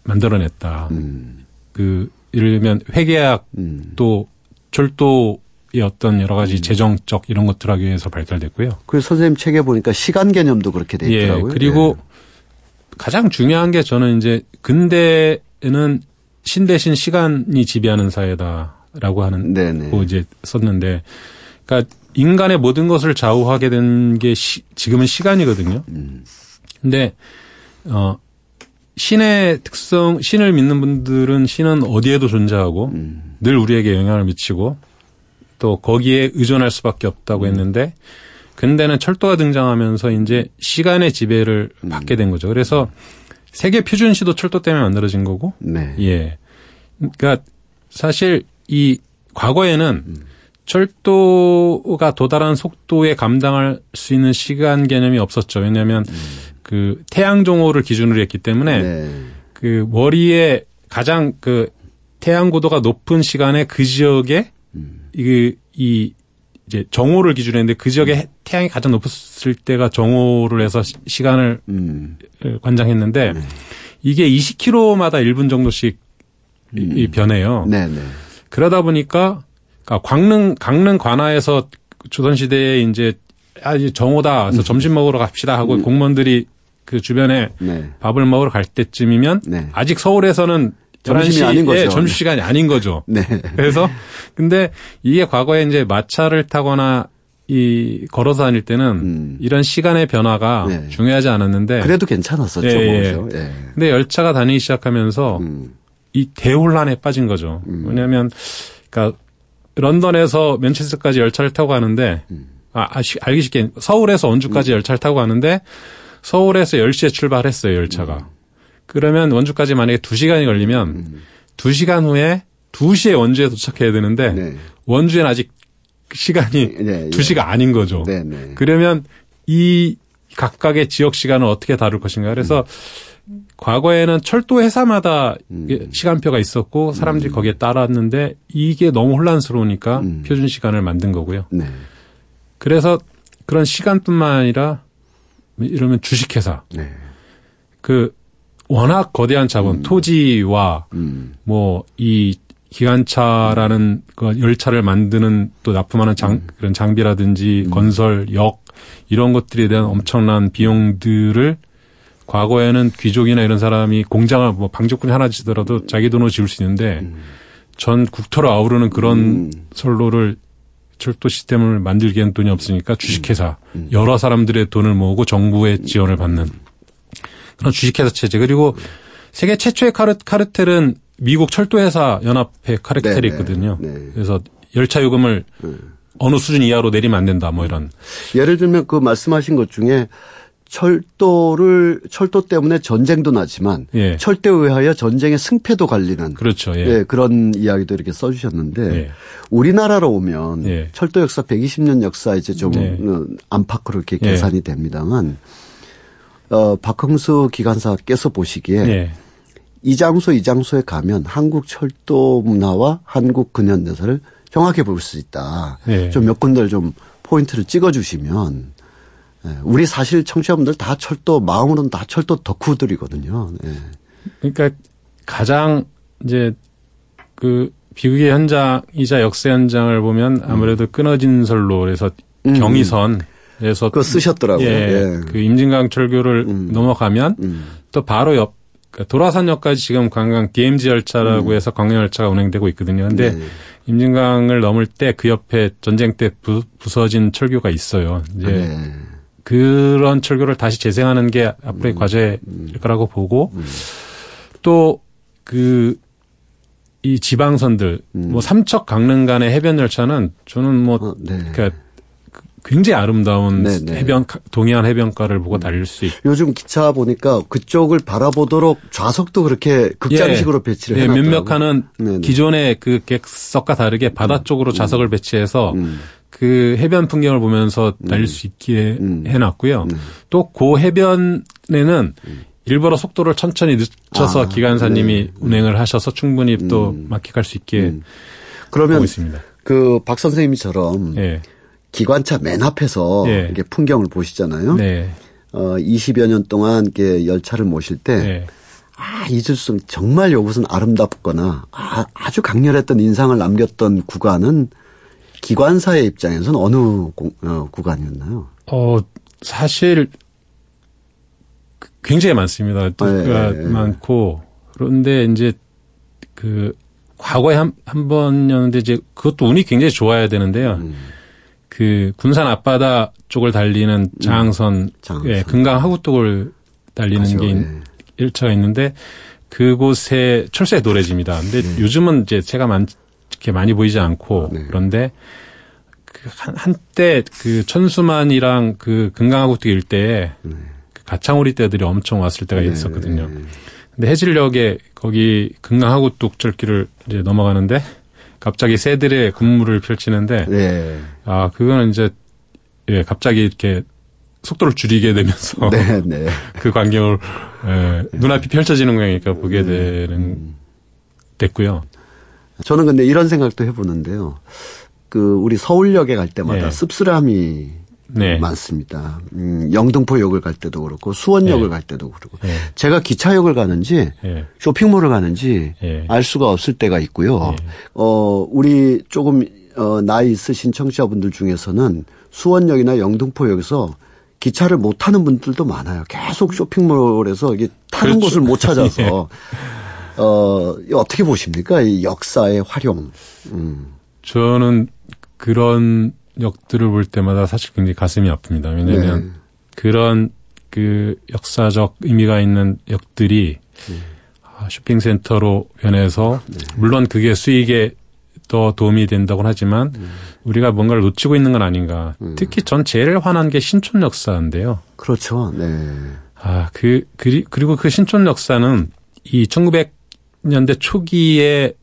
Speaker 2: 만들어냈다. 음. 그 예를 들면 회계학 음. 또 철도의 어떤 여러 가지 음. 재정적 이런 것들 하기 위해서 발달됐고요.
Speaker 1: 그 선생님 책에 보니까 시간 개념도 그렇게 돼 예, 있더라고요.
Speaker 2: 예, 그리고 예. 가장 중요한 게 저는 이제 근대에는 신 대신 시간이 지배하는 사회다라고 하는 거 이제 썼는데 그러니까 인간의 모든 것을 좌우하게 된 게 지금은 시간이거든요. 음. 근데 어 신의 특성, 신을 믿는 분들은 신은 어디에도 존재하고 음. 늘 우리에게 영향을 미치고 또 거기에 의존할 수밖에 없다고 음. 했는데 근대는 철도가 등장하면서 이제 시간의 지배를 음. 받게 된 거죠. 그래서 세계 표준 시도 철도 때문에 만들어진 거고. 네. 예. 그러니까 사실 이 과거에는 음. 철도가 도달한 속도에 감당할 수 있는 시간 개념이 없었죠. 왜냐하면 음. 그 태양 종호를 기준으로 했기 때문에 네. 그 머리에 가장 그 태양 고도가 높은 시간에 그 지역에 음. 이, 이 이제 정오를 기준으로 했는데 그 지역에 태양이 가장 높았을 때가 정오를 해서 시 간을 음. 관장했는데 네. 이게 20km마다 1분 정도씩 음. 이 변해요. 네, 네. 그러다 보니까 그러니까 광릉 강릉 관하에서 조선 시대에 이제 아 이제 정오다. 그래서 음. 점심 먹으러 갑시다 하고 음. 공무원들이 그 주변에 네. 밥을 먹으러 갈 때쯤이면 네. 아직 서울에서는 점심이 아닌 거죠. 예, 점심 시간이 아닌 거죠. 네. 그래서 근데 이게 과거에 이제 마차를 타거나 이 걸어서 다닐 때는 음. 이런 시간의 변화가 네. 중요하지 않았는데
Speaker 1: 그래도 괜찮았었죠. 예, 예. 뭐,
Speaker 2: 예. 근데 열차가 다니기 시작하면서 음. 이 대혼란에 빠진 거죠. 음. 왜냐하면 그러니까 런던에서 맨체스터까지 열차를 타고 가는데 음. 아, 아 알기 쉽게 서울에서 원주까지 음. 열차를 타고 가는데 서울에서 10시에 출발했어요, 열차가. 음. 그러면 원주까지 만약에 2시간이 걸리면 음. 2시간 후에 2시에 원주에 도착해야 되는데 네. 원주에는 아직 시간이 네, 2시가 예. 아닌 거죠. 네, 네, 그러면 이 각각의 지역 시간을 어떻게 다룰 것인가. 그래서 음. 과거에는 철도 회사마다 음. 시간표가 있었고 사람들이 음. 거기에 따랐는데 이게 너무 혼란스러우니까 음. 표준 시간을 만든 거고요. 네. 그래서 그런 시간뿐만 아니라 이러면 주식회사. 네. 그 워낙 거대한 자본, 음. 토지와 음. 뭐이 기관차라는 그 열차를 만드는 또 납품하는 장, 음. 그런 장비라든지 음. 건설, 역 이런 것들에 대한 엄청난 비용들을 과거에는 귀족이나 이런 사람이 공장을 뭐 방적군이 하나 지더라도 자기 돈으로 지을 수 있는데 음. 전 국토를 아우르는 그런 음. 선로를 철도 시스템을 만들기엔 돈이 없으니까 주식회사 음. 음. 여러 사람들의 돈을 모으고 정부의 지원을 받는 그런 주식회사 체제 그리고 세계 최초의 카르, 카르텔은 미국 철도회사 연합회 카르텔이 네, 네. 있거든요. 네, 네. 그래서 열차 요금을 네. 어느 수준 이하로 내리면 안 된다 뭐 이런.
Speaker 1: 예를 들면 그 말씀하신 것 중에 철도를 철도 때문에 전쟁도 나지만 예. 철도에 의하여 전쟁의 승패도 갈리는
Speaker 2: 그렇죠. 예.
Speaker 1: 예 그런 이야기도 이렇게 써 주셨는데 예. 우리나라로 오면 예. 철도 역사 120년 역사 이제 좀 네. 안팎으로 이렇게 예. 계산이 됩니다만 어 박흥수 기관사께서 보시기에 네. 이 장소 이 장소에 가면 한국 철도 문화와 한국 근현대사를 정확히 볼 수 있다. 네. 좀몇 군데를 좀 포인트를 찍어주시면 예, 우리 사실 청취자분들 다 철도 마음으로는 다 철도 덕후들이거든요. 네.
Speaker 2: 그러니까 가장 이제 그 비극의 현장이자 역사 현장을 보면 아무래도 음. 끊어진 설로 그래서 음. 경의선 그 래서
Speaker 1: 그 쓰셨더라고요. 예,
Speaker 2: 예. 그 임진강 철교를 음. 넘어가면 음. 또 바로 옆 그러니까 도라산역까지 지금 관광 DMZ 열차라고 음. 해서 광역 열차가 운행되고 있거든요. 근데 네. 임진강을 넘을 때 그 옆에 전쟁 때 부, 서진 철교가 있어요. 이제 네. 그런 철교를 다시 재생하는 게 앞으로의 음. 과제일 거라고 보고 음. 또그 이 지방선들 음. 뭐 삼척 강릉 간의 해변 열차는 저는 뭐 어, 네. 그러니까 굉장히 아름다운 네네. 네. 해변 동해안 해변가를 보고 음. 달릴 수 있고
Speaker 1: 요즘 기차 보니까 그쪽을 바라보도록 좌석도 그렇게 극장식으로 예. 배치를 예, 해놨더라고요.
Speaker 2: 몇몇 칸은 네네. 기존의 그 객석과 다르게 바다 음. 쪽으로 좌석을 배치해서 음. 그 해변 풍경을 보면서 달릴 음. 수 있게 음. 해놨고요. 음. 또고 해변에는 일부러 속도를 천천히 늦춰서 아, 기관사님이 네. 운행을 하셔서 충분히 또 막히갈 수 있게 그러면 있습니다.
Speaker 1: 그 박 선생님처럼 예. 기관차 맨 앞에서 네. 이렇게 풍경을 보시잖아요. 네. 어, 20여 년 동안 이렇게 열차를 모실 때, 네. 아, 잊을 수, 정말 이것은 아름답거나, 아, 아주 강렬했던 인상을 남겼던 구간은 기관사의 입장에서는 어느 공, 어, 구간이었나요?
Speaker 2: 어, 사실 굉장히 많습니다. 네, 네, 많고, 그런데 이제 그, 과거에 한, 한 번이었는데 이제 그것도 운이 굉장히 좋아야 되는데요. 음. 그 군산 앞바다 쪽을 달리는 장항선, 음, 장항선. 예, 금강 하구 쪽을 달리는 그렇죠. 게 예. 일차가 있는데 그곳에 철새 노래집니다. 근데 네. 요즘은 이제 제가 많, 이렇게 많이 보이지 않고 네. 그런데 그 한, 한때 그 천수만이랑 그 금강하구뚝 일대에 네. 그 가창오리 떼들이 엄청 왔을 때가 네. 있었거든요. 근데 해질녘에 거기 금강하구뚝 철길을 이제 넘어가는데 갑자기 새들의 군무를 펼치는데 네. 아 그거는 이제 예 갑자기 이렇게 속도를 줄이게 되면서 네, 네. 그 광경을 예, 눈앞이 펼쳐지는 거니까 보게 음. 되는 됐고요.
Speaker 1: 저는 근데 이런 생각도 해보는데요. 그 우리 서울역에 갈 때마다
Speaker 2: 네.
Speaker 1: 씁쓸함이
Speaker 2: 네.
Speaker 1: 많습니다. 음, 영등포역을 갈 때도 그렇고 수원역을
Speaker 2: 네.
Speaker 1: 갈 때도 그렇고
Speaker 2: 네.
Speaker 1: 제가 기차역을 가는지
Speaker 2: 예.
Speaker 1: 쇼핑몰을 가는지
Speaker 2: 예.
Speaker 1: 알 수가 없을 때가 있고요.
Speaker 2: 예.
Speaker 1: 어, 우리 조금 어, 나이 있으신 청취자분들 중에서는 수원역이나 영등포역에서 기차를 못 타는 분들도 많아요. 계속 쇼핑몰에서 이게 타는
Speaker 2: 그렇죠.
Speaker 1: 곳을 못 찾아서
Speaker 2: 예.
Speaker 1: 어, 어떻게 보십니까? 이 역사의 활용. 음.
Speaker 2: 저는 그런 역들을 볼 때마다 사실 굉장히 가슴이 아픕니다. 왜냐하면
Speaker 1: 네.
Speaker 2: 그런 그 역사적 의미가 있는 역들이 아, 쇼핑센터로 변해서 물론 그게 수익에 더 도움이 된다고 하지만 우리가 뭔가를 놓치고 있는 건 아닌가. 특히 전 제일 화난 게 신촌 역사인데요.
Speaker 1: 그렇죠. 네.
Speaker 2: 아, 그, 그리, 그리고 그 신촌 역사는 이 1900년대 초기에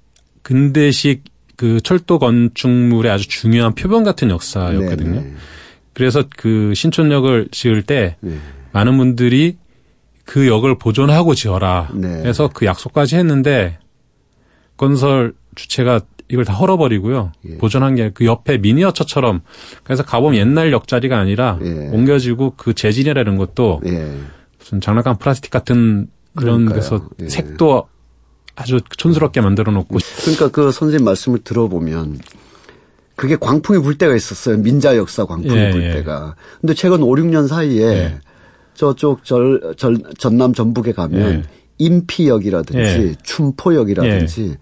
Speaker 2: 근대식 그 철도 건축물의 아주 중요한 표본 같은 역사였거든요.
Speaker 1: 네, 네.
Speaker 2: 그래서 그 신촌역을 지을 때
Speaker 1: 네.
Speaker 2: 많은 분들이 그 역을 보존하고 지어라.
Speaker 1: 네.
Speaker 2: 해서 그 약속까지 했는데 건설 주체가 이걸 다 헐어버리고요.
Speaker 1: 예.
Speaker 2: 보존한 게 그 옆에 미니어처처럼 그래서 가보면 옛날 역자리가 아니라
Speaker 1: 예.
Speaker 2: 옮겨지고 그 재질이라는 것도
Speaker 1: 예.
Speaker 2: 무슨 장난감 플라스틱 같은 그런. 데서
Speaker 1: 예.
Speaker 2: 색도 아주 촌스럽게 만들어 놓고
Speaker 1: 그러니까 그 선생님 말씀을 들어보면 그게 광풍이 불 때가 있었어요. 민자 역사 광풍이
Speaker 2: 예,
Speaker 1: 불
Speaker 2: 예.
Speaker 1: 때가. 근데 최근 5, 6년 사이에
Speaker 2: 예.
Speaker 1: 저쪽 절, 절, 전남 전북에 가면
Speaker 2: 예.
Speaker 1: 인피역이라든지
Speaker 2: 예.
Speaker 1: 춘포역이라든지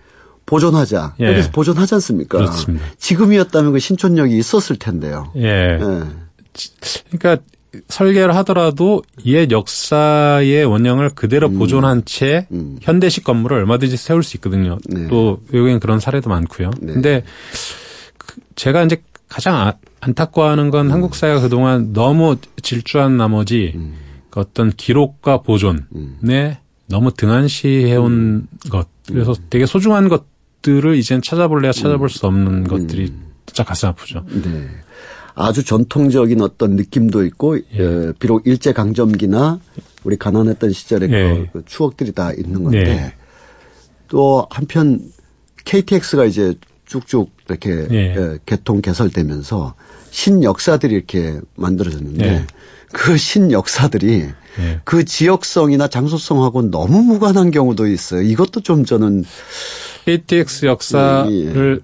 Speaker 1: 보존하자.
Speaker 2: 예.
Speaker 1: 여기서 보존하지 않습니까?
Speaker 2: 그렇습니다.
Speaker 1: 지금이었다면 그 신촌역이 있었을 텐데요.
Speaker 2: 예.
Speaker 1: 예.
Speaker 2: 그러니까 설계를 하더라도 옛 역사의 원형을 그대로 보존한 채
Speaker 1: 음.
Speaker 2: 현대식 건물을 얼마든지 세울 수 있거든요.
Speaker 1: 네.
Speaker 2: 또 외국엔 그런 사례도 많고요.
Speaker 1: 네.
Speaker 2: 근데 그 제가 이제 가장 아- 안타까워하는
Speaker 1: 음.
Speaker 2: 건 한국 사회가 그동안 너무 질주한 나머지
Speaker 1: 음.
Speaker 2: 그 어떤 기록과 보존에 너무 등한시해온
Speaker 1: 음.
Speaker 2: 것. 그래서 되게 소중한 것들을 이젠 찾아볼래야 찾아볼 수 없는
Speaker 1: 음.
Speaker 2: 것들이 진짜 가슴 아프죠.
Speaker 1: 네. 아주 전통적인 어떤 느낌도 있고, 예, 비록 일제 강점기나 우리 가난했던 시절의
Speaker 2: 예.
Speaker 1: 그, 그 추억들이 다 있는 건데,
Speaker 2: 네.
Speaker 1: 또 한편 KTX가 이제 쭉쭉 이렇게
Speaker 2: 예.
Speaker 1: 예, 개통 개설되면서 신역사들이 이렇게 만들어졌는데,
Speaker 2: 예.
Speaker 1: 그 신역사들이
Speaker 2: 예.
Speaker 1: 그 지역성이나 장소성하고 너무 무관한 경우도 있어요. 이것도 좀 저는
Speaker 2: KTX 역사를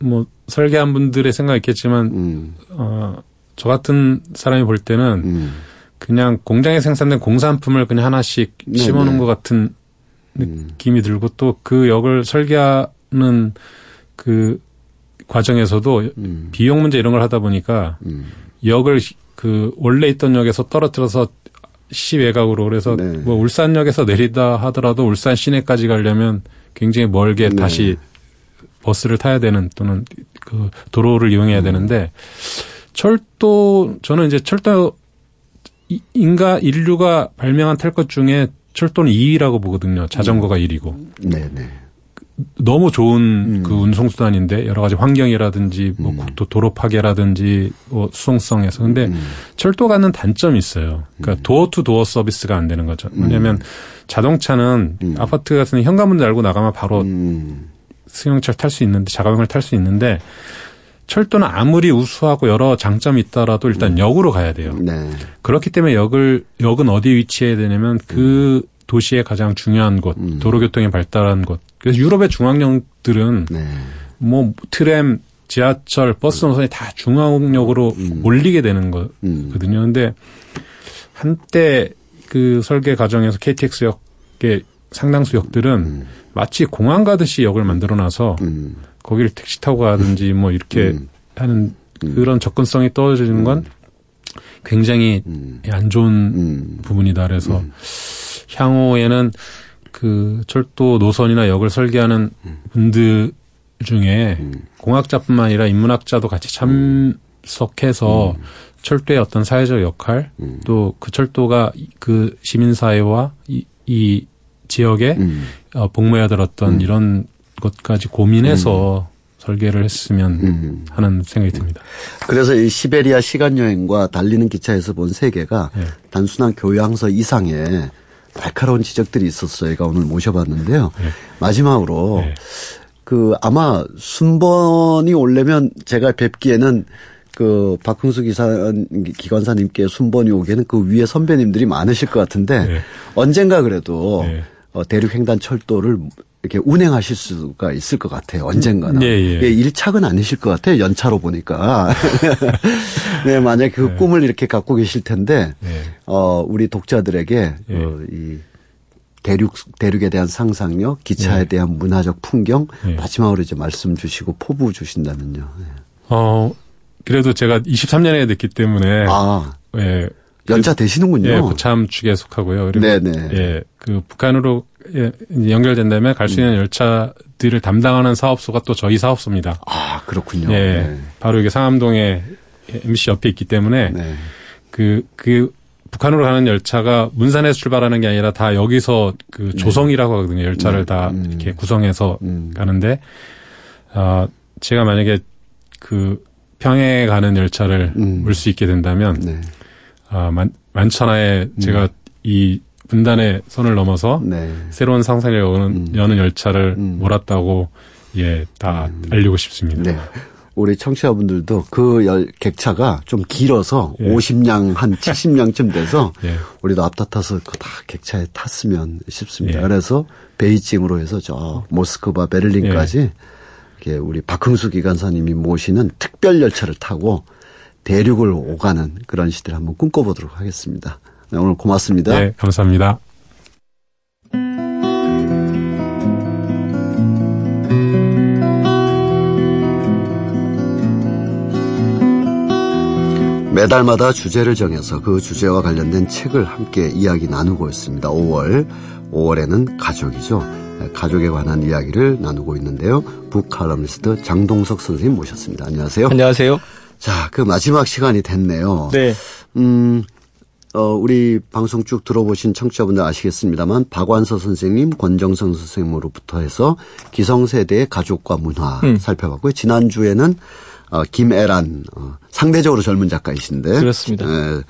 Speaker 2: 뭐 설계한 분들의 생각이 있겠지만
Speaker 1: 음,
Speaker 2: 어, 저 같은 사람이 볼 때는
Speaker 1: 음,
Speaker 2: 그냥 공장에 생산된 공산품을 그냥 하나씩
Speaker 1: 네,
Speaker 2: 심어놓은
Speaker 1: 네.
Speaker 2: 것 같은
Speaker 1: 음,
Speaker 2: 느낌이 들고 또 그 역을 설계하는 그 과정에서도
Speaker 1: 음,
Speaker 2: 비용 문제 이런 걸 하다 보니까
Speaker 1: 음.
Speaker 2: 역을 그 원래 있던 역에서 떨어뜨려서 시 외곽으로 그래서
Speaker 1: 네.
Speaker 2: 뭐 울산역에서 내리다 하더라도 울산 시내까지 가려면 굉장히 멀게
Speaker 1: 네.
Speaker 2: 다시 버스를 타야 되는 또는 그 도로를 이용해야
Speaker 1: 음.
Speaker 2: 되는데 철도 저는 이제 철도 이- 인가 인류가 발명한 탈 것 중에 철도는 2위라고 보거든요. 자전거가 1위고.
Speaker 1: 네, 네.
Speaker 2: 너무 좋은
Speaker 1: 음.
Speaker 2: 그 운송 수단인데 여러 가지 환경이라든지 뭐 국도 도로 파괴라든지 뭐 수송성에서 근데
Speaker 1: 음.
Speaker 2: 철도 갖는 단점이 있어요. 그러니까 도어 투 도어 서비스가 안 되는 거죠. 왜냐하면 자동차는
Speaker 1: 음.
Speaker 2: 아파트 같은 데 현관문 열고 나가면 바로
Speaker 1: 음,
Speaker 2: 승용차를 탈 수 있는데 자가용을 탈 수 있는데 철도는 아무리 우수하고 여러 장점이 있더라도 일단 역으로 가야 돼요.
Speaker 1: 네.
Speaker 2: 그렇기 때문에 역을 역은 어디에 위치해야 되냐면 그 도시의 가장 중요한 곳,
Speaker 1: 음.
Speaker 2: 도로교통이 발달한 곳. 그래서 유럽의 중앙역들은
Speaker 1: 네.
Speaker 2: 뭐 트램, 지하철, 버스 노선이 다 중앙역으로 몰리게 되는
Speaker 1: 음.
Speaker 2: 거거든요. 근데 한때 그 설계 과정에서 KTX 역의 상당수 역들은 마치 공항 가듯이 역을 만들어 놔서
Speaker 1: 음,
Speaker 2: 거기를 택시 타고 가든지 뭐 이렇게
Speaker 1: 음.
Speaker 2: 하는 그런 접근성이 떨어지는 건 굉장히
Speaker 1: 음.
Speaker 2: 안 좋은
Speaker 1: 음.
Speaker 2: 부분이다. 그래서 향후에는 그 철도 노선이나 역을 설계하는 분들 중에 공학자뿐만 아니라 인문학자도 같이 참석해서 철도의 어떤 사회적 역할 또 그 철도가 이- 그 시민사회와 이, 이 지역에
Speaker 1: 음.
Speaker 2: 어, 복무해야 될 어떤 이런 것까지 고민해서 설계를 했으면
Speaker 1: 음.
Speaker 2: 하는 생각이 듭니다.
Speaker 1: 그래서 이 시베리아 시간 여행과 달리는 기차에서 본 세계가
Speaker 2: 예.
Speaker 1: 단순한 교양서 이상의 날카로운 지적들이 있었어요. 제가 오늘 모셔봤는데요.
Speaker 2: 예.
Speaker 1: 마지막으로
Speaker 2: 예.
Speaker 1: 그 아마 순번이 올려면 제가 뵙기에는 그 박흥수 기사 기관사님께 순번이 오기에는 그 위에 선배님들이 많으실 것 같은데 네. 언젠가 그래도 네. 어, 대륙 횡단 철도를 이렇게 운행하실 수가 있을 것 같아요. 언젠가는. 예, 예. 예, 일착은 아니실 것 같아요. 연차로 보니까. 네, 만약 그 네. 꿈을 이렇게 갖고 계실 텐데, 네. 어, 우리 독자들에게, 예. 어, 이 대륙, 대륙에 대한 상상력, 기차에 네. 대한 문화적 풍경, 네. 마지막으로 이제 말씀 주시고 포부 주신다면요. 네.
Speaker 2: 어, 그래도 제가 23년에 됐기 때문에. 아. 예.
Speaker 1: 연차 되시는군요.
Speaker 2: 예, 고참 축에 속하고요. 그리고 네네. 예, 그 북한으로 예, 연결된다면 갈수 있는 음. 열차들을 담당하는 사업소가 또 저희 사업소입니다.
Speaker 1: 아, 그렇군요.
Speaker 2: 예, 네. 바로 이게 상암동에 MBC 옆에 있기 때문에 네. 그, 그 북한으로 가는 열차가 문산에서 출발하는 게 아니라 다 여기서 그 네. 조성이라고 하거든요. 열차를 음, 다 음, 이렇게 구성해서 음. 가는데, 아, 제가 만약에 그 평양에 가는 열차를 음. 물수 있게 된다면, 네. 아, 만, 만천하에 음. 제가 이 분단의 선을 넘어서 네. 새로운 상상을 여는, 음. 여는 열차를 몰았다고 예, 다 알리고 싶습니다. 네.
Speaker 1: 우리 청취자분들도 그 열, 객차가 좀 길어서 예. 50량 한 70량쯤 돼서 예. 우리도 앞다타서 그다 객차에 탔으면 싶습니다. 예. 그래서 베이징으로 해서 저 모스크바 베를린까지 예. 이렇게 우리 박흥수 기관사님이 모시는 특별 열차를 타고 대륙을 오가는 그런 시대를 한번 꿈꿔보도록 하겠습니다. 네, 오늘 고맙습니다.
Speaker 2: 네, 감사합니다.
Speaker 1: 매달마다 주제를 정해서 그 주제와 관련된 책을 함께 이야기 나누고 있습니다. 5월, 5월에는 가족이죠. 가족에 관한 이야기를 나누고 있는데요. 북칼럼니스트 장동석 선생님 모셨습니다. 안녕하세요.
Speaker 3: 안녕하세요.
Speaker 1: 자, 그 마지막 시간이 됐네요.
Speaker 3: 네.
Speaker 1: 음, 어, 우리 방송 쭉 들어보신 청취자분들 아시겠습니다만 박완서 선생님, 권정성 선생님으로부터 해서 기성세대의 가족과 문화 음. 살펴봤고요. 지난주에는 어, 김애란 어, 상대적으로 젊은 작가이신데
Speaker 3: 그렇습니다.
Speaker 1: 에,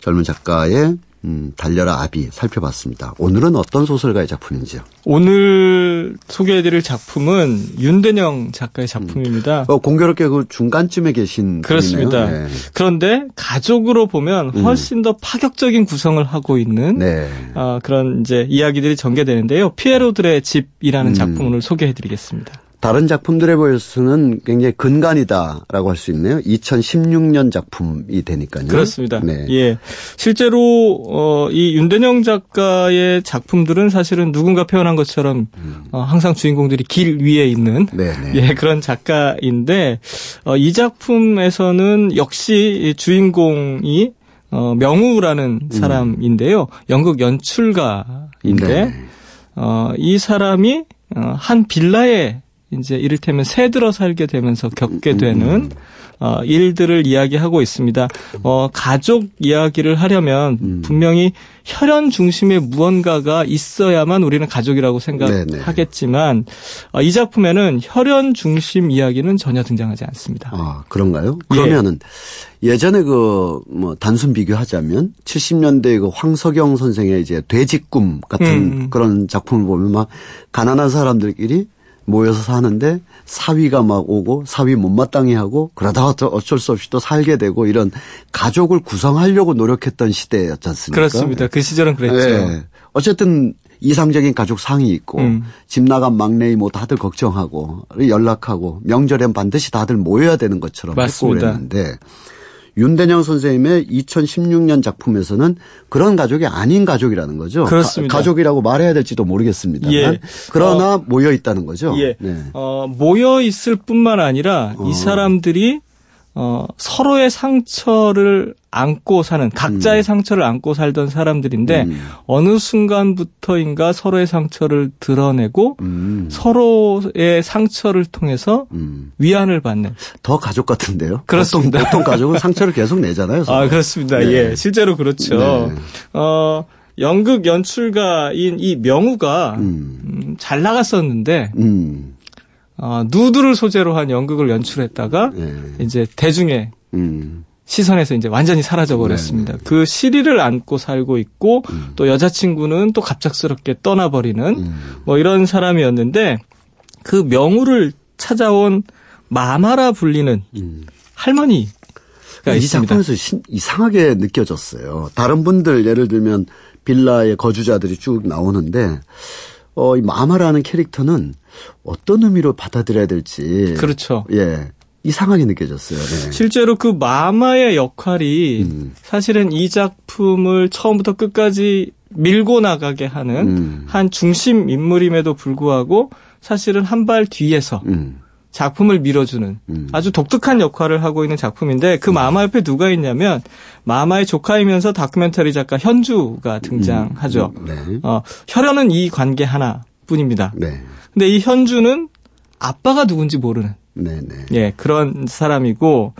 Speaker 1: 젊은 작가의 음, 달려라 아비 살펴봤습니다. 오늘은 어떤 소설가의 작품인지요?
Speaker 3: 오늘 소개해드릴 작품은 윤대영 작가의 작품입니다. 음.
Speaker 1: 어, 공교롭게 그 중간쯤에 계신
Speaker 3: 그렇습니다. 네. 그런데 가족으로 보면 음. 훨씬 음. 더 파격적인 구성을 하고 있는 네. 어, 그런 이제 이야기들이 전개되는데요. 피에로들의 집이라는 음. 작품을 소개해드리겠습니다.
Speaker 1: 다른 작품들에 비해서는 굉장히 근간이다라고 할 수 있네요. 2016년 작품이 되니까요.
Speaker 3: 그렇습니다. 네. 예. 실제로 어, 이 윤대영 작가의 작품들은 사실은 누군가 표현한 것처럼 음. 어, 항상 주인공들이 길 위에 있는 네네. 네. 예, 그런 작가인데 어, 이 작품에서는 역시 주인공이 어, 명우라는 음. 사람인데요. 연극 연출가인데 네. 어, 이 사람이 어, 한 빌라에 이제 이를테면 새 들어 살게 되면서 겪게 되는 어, 일들을 이야기하고 있습니다. 어, 가족 이야기를 하려면 음. 분명히 혈연 중심의 무언가가 있어야만 우리는 가족이라고 생각하겠지만 어, 이 작품에는 혈연 중심 이야기는 전혀 등장하지 않습니다.
Speaker 1: 아 그런가요? 그러면은 예. 전에 그 뭐 단순 비교하자면 70년대 그 황석영 선생의 이제 돼지꿈 같은 음. 그런 작품을 보면 막 가난한 사람들끼리 모여서 사는데 사위가 막 오고 사위 못마땅해 하고 그러다가 또 어쩔 수 없이 또 살게 되고 이런 가족을 구성하려고 노력했던 시대였지 않습니까?
Speaker 3: 그렇습니다. 그 시절은 그랬죠. 네.
Speaker 1: 어쨌든 이상적인 가족 상이 있고 음. 집 나간 막내 이 뭐 다들 걱정하고 연락하고 명절엔 반드시 다들 모여야 되는 것처럼 맞습니다. 했고 그랬는데 윤대영 선생님의 2016년 작품에서는 그런 가족이 아닌 가족이라는 거죠.
Speaker 3: 그렇습니다.
Speaker 1: 가, 족이라고 말해야 될지도 모르겠습니다. 예. 그러나 어, 모여 있다는 거죠.
Speaker 3: 예. 네. 어, 모여 있을 뿐만 아니라 어. 이 사람들이 어, 서로의 상처를 안고 사는 각자의 음. 상처를 안고 살던 사람들인데 음. 어느 순간부터인가 서로의 상처를 드러내고 음. 서로의 상처를 통해서 음. 위안을 받는
Speaker 1: 더 가족 같은데요.
Speaker 3: 그렇습니다.
Speaker 1: 보통, 보통 가족은 상처를 계속 내잖아요.
Speaker 3: 서로. 아 그렇습니다. 네. 예, 실제로 그렇죠. 네. 어. 연극 연출가인 이 명우가 음. 음잘 나갔었는데 음. 어, 누드를 소재로 한 연극을 연출했다가 네. 이제 대중의 음. 시선에서 이제 완전히 사라져 버렸습니다. 네, 네. 그 시리를 안고 살고 있고 음. 또 여자친구는 또 갑작스럽게 떠나버리는 음. 뭐 이런 사람이었는데 그 명우를 찾아온 마마라 불리는 음. 할머니 이.
Speaker 1: 작품에서 신, 이상하게 느껴졌어요. 다른 분들 예를 들면 빌라의 거주자들이 쭉 나오는데 어, 이 마마라는 캐릭터는 어떤 의미로 받아들여야 될지
Speaker 3: 그렇죠.
Speaker 1: 예. 이상하게 느껴졌어요. 네.
Speaker 3: 실제로 그 마마의 역할이 음. 사실은 이 작품을 처음부터 끝까지 밀고 나가게 하는 음. 한 중심 인물임에도 불구하고 사실은 한 발 뒤에서 음. 작품을 밀어주는 음. 아주 독특한 역할을 하고 있는 작품인데 그 마마 옆에 누가 있냐면 마마의 조카이면서 다큐멘터리 작가 현주가 등장하죠. 음. 네. 어, 혈연은 이 관계 하나뿐입니다. 네. 근데 이 현주는 아빠가 누군지 모르는 네네. 예, 그런 사람이고,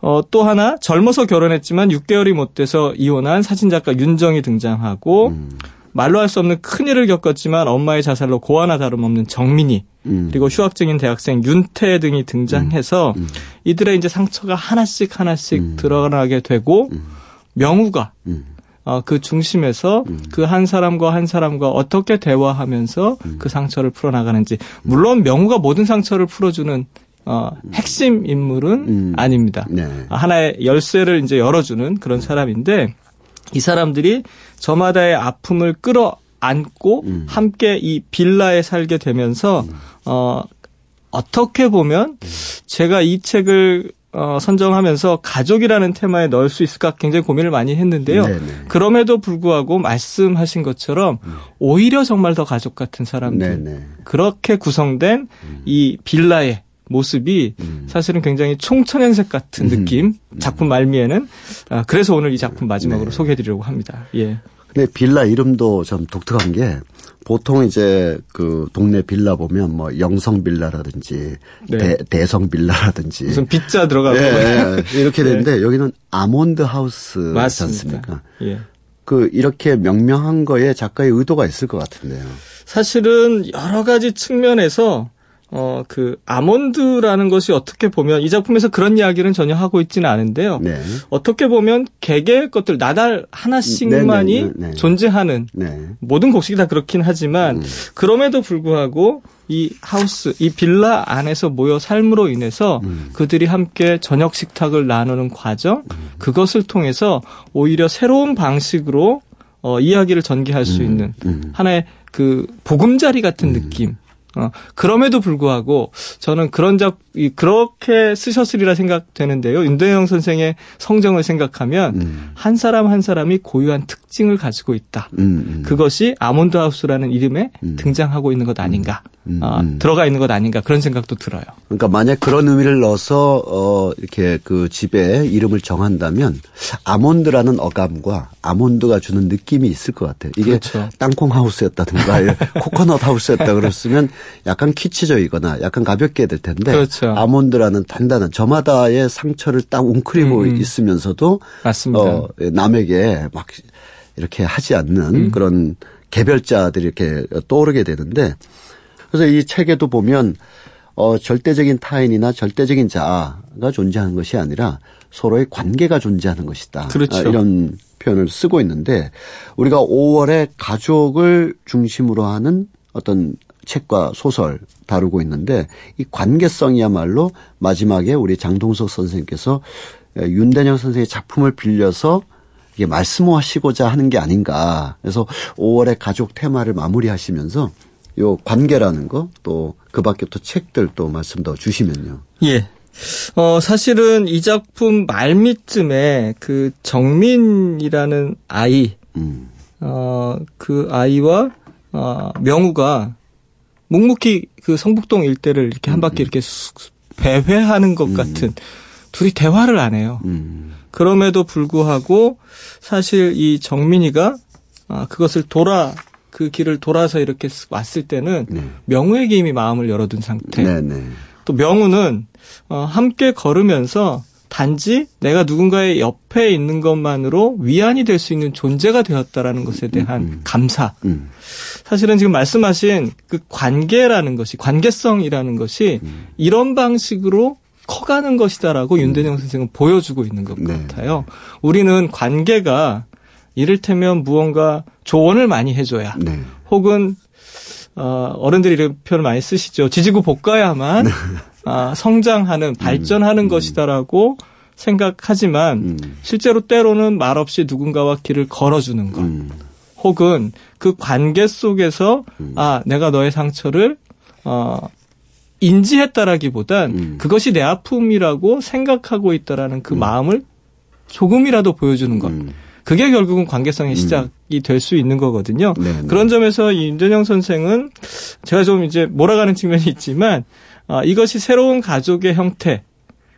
Speaker 3: 어, 또 하나, 젊어서 결혼했지만 6개월이 못 돼서 이혼한 사진작가 윤정이 등장하고, 음. 말로 할 수 없는 큰일을 겪었지만 엄마의 자살로 고아나 다름없는 정민이, 음. 그리고 휴학 중인 대학생 윤태 등이 등장해서 음. 음. 이들의 이제 상처가 하나씩 하나씩 음. 드러나게 되고, 음. 명우가, 어, 그 중심에서 그 한 사람과 한 사람과 어떻게 대화하면서 그 상처를 풀어나가는지. 물론 명우가 모든 상처를 풀어주는 어, 핵심 인물은 음. 아닙니다. 네. 하나의 열쇠를 이제 열어주는 그런 사람인데 이 사람들이 저마다의 아픔을 끌어안고 음. 함께 이 빌라에 살게 되면서 음. 어, 어떻게 보면 음. 제가 이 책을 어, 선정하면서 가족이라는 테마에 넣을 수 있을까 굉장히 고민을 많이 했는데요. 네네. 네. 그럼에도 불구하고 말씀하신 것처럼 음. 오히려 정말 더 가족 같은 사람들 네네. 네. 그렇게 구성된 음. 이 빌라의 모습이 음. 사실은 굉장히 총천연색 같은 음. 느낌 음. 작품 말미에는 아, 그래서 오늘 이 작품 마지막으로 네. 소개해드리려고 합니다. 예.
Speaker 1: 근데 빌라 이름도 좀 독특한 게 보통 이제 그 동네 빌라 보면 뭐 영성 빌라라든지 네. 대, 성 빌라라든지
Speaker 3: 무슨 빗자 들어가고 예,
Speaker 1: 예, 이렇게 네. 되는데 여기는 아몬드 하우스 맞지 않습니까? 예. 그 이렇게 명명한 거에 작가의 의도가 있을 것 같은데요.
Speaker 3: 사실은 여러 가지 측면에서 어, 그, 아몬드라는 것이 어떻게 보면, 이 작품에서 그런 이야기는 전혀 하고 있지는 않은데요. 네. 어떻게 보면, 개개의 것들, 나달 하나씩만이. 네, 네. 존재하는, 네. 모든 곡식이 다 그렇긴 하지만, 음. 그럼에도 불구하고, 이 하우스, 이 빌라 안에서 모여 삶으로 인해서 음. 그들이 함께 저녁 식탁을 나누는 과정, 음. 그것을 통해서 오히려 새로운 방식으로 어, 이야기를 전개할 수 음. 있는 음. 하나의 그 보금자리 같은 음. 느낌. 어, 그럼에도 불구하고 저는 그런 작 그렇게 쓰셨으리라 생각되는데요. 윤대영 선생의 성정을 생각하면 음. 한 사람 한 사람이 고유한 특징을 가지고 있다. 음, 음. 그것이 아몬드 하우스라는 이름에 음. 등장하고 있는 것 아닌가. 음, 어, 들어가 있는 것 아닌가 그런 생각도 들어요.
Speaker 1: 그러니까 만약 그런 의미를 넣어서 어, 이렇게 그 집에 이름을 정한다면 아몬드라는 어감과 아몬드가 주는 느낌이 있을 것 같아요. 이게 그렇죠. 땅콩 하우스였다든가 코코넛 하우스였다 그랬으면 약간 키치적이거나 약간 가볍게 될 텐데 그렇죠. 아몬드라는 단단한 저마다의 상처를 딱 웅크리고 음. 있으면서도
Speaker 3: 맞습니다. 어,
Speaker 1: 남에게 막 이렇게 하지 않는 음. 그런 개별자들이 이렇게 떠오르게 되는데 그래서 이 책에도 보면 어, 절대적인 타인이나 절대적인 자가 존재하는 것이 아니라 서로의 관계가 존재하는 것이다.
Speaker 3: 그렇죠. 아,
Speaker 1: 이런 표현을 쓰고 있는데 우리가 5월에 가족을 중심으로 하는 어떤 책과 소설 다루고 있는데 이 관계성이야말로 마지막에 우리 장동석 선생님께서 윤대영 선생의 작품을 빌려서 이게 말씀하시고자 하는 게 아닌가. 그래서 5월의 가족 테마를 마무리하시면서 요 관계라는 거 또 그 밖에 또 책들 또 말씀 더 주시면요.
Speaker 3: 예. 어, 사실은 이 작품 말미쯤에 그 정민이라는 아이, 음. 어, 그 아이와 어, 명우가 묵묵히 그 성북동 일대를 이렇게 한 바퀴 음. 이렇게 배회하는 것 음. 같은 둘이 대화를 안 해요. 음. 그럼에도 불구하고 사실 이 정민이가 아, 그것을 돌아 그 길을 돌아서 이렇게 왔을 때는 네. 명우에게 이미 마음을 열어둔 상태. 네, 네. 또 명우는 어, 함께 걸으면서 단지 내가 누군가의 옆에 있는 것만으로 위안이 될 수 있는 존재가 되었다라는 것에 대한 음, 음. 감사. 음. 사실은 지금 말씀하신 그 관계라는 것이 관계성이라는 것이 음. 이런 방식으로 커가는 것이다라고 음. 윤대영 선생은 보여주고 있는 것 네. 같아요. 우리는 관계가 이를테면 무언가 조언을 많이 해줘야 네. 혹은 어, 어른들이 이런 표현을 많이 쓰시죠. 지지고 볶아야만 네. 아, 성장하는 발전하는 음. 것이다라고 생각하지만 음. 실제로 때로는 말없이 누군가와 길을 걸어주는 것. 음. 혹은 그 관계 속에서 음. 아 내가 너의 상처를 어 인지했다라기보단 음. 그것이 내 아픔이라고 생각하고 있다라는 그 음. 마음을 조금이라도 보여주는 것. 음. 그게 결국은 관계성의 음. 시작이 될수 있는 거거든요. 네네. 네. 그런 점에서 임전영 선생은 제가 좀 이제 몰아가는 측면이 있지만 아, 이것이 새로운 가족의 형태,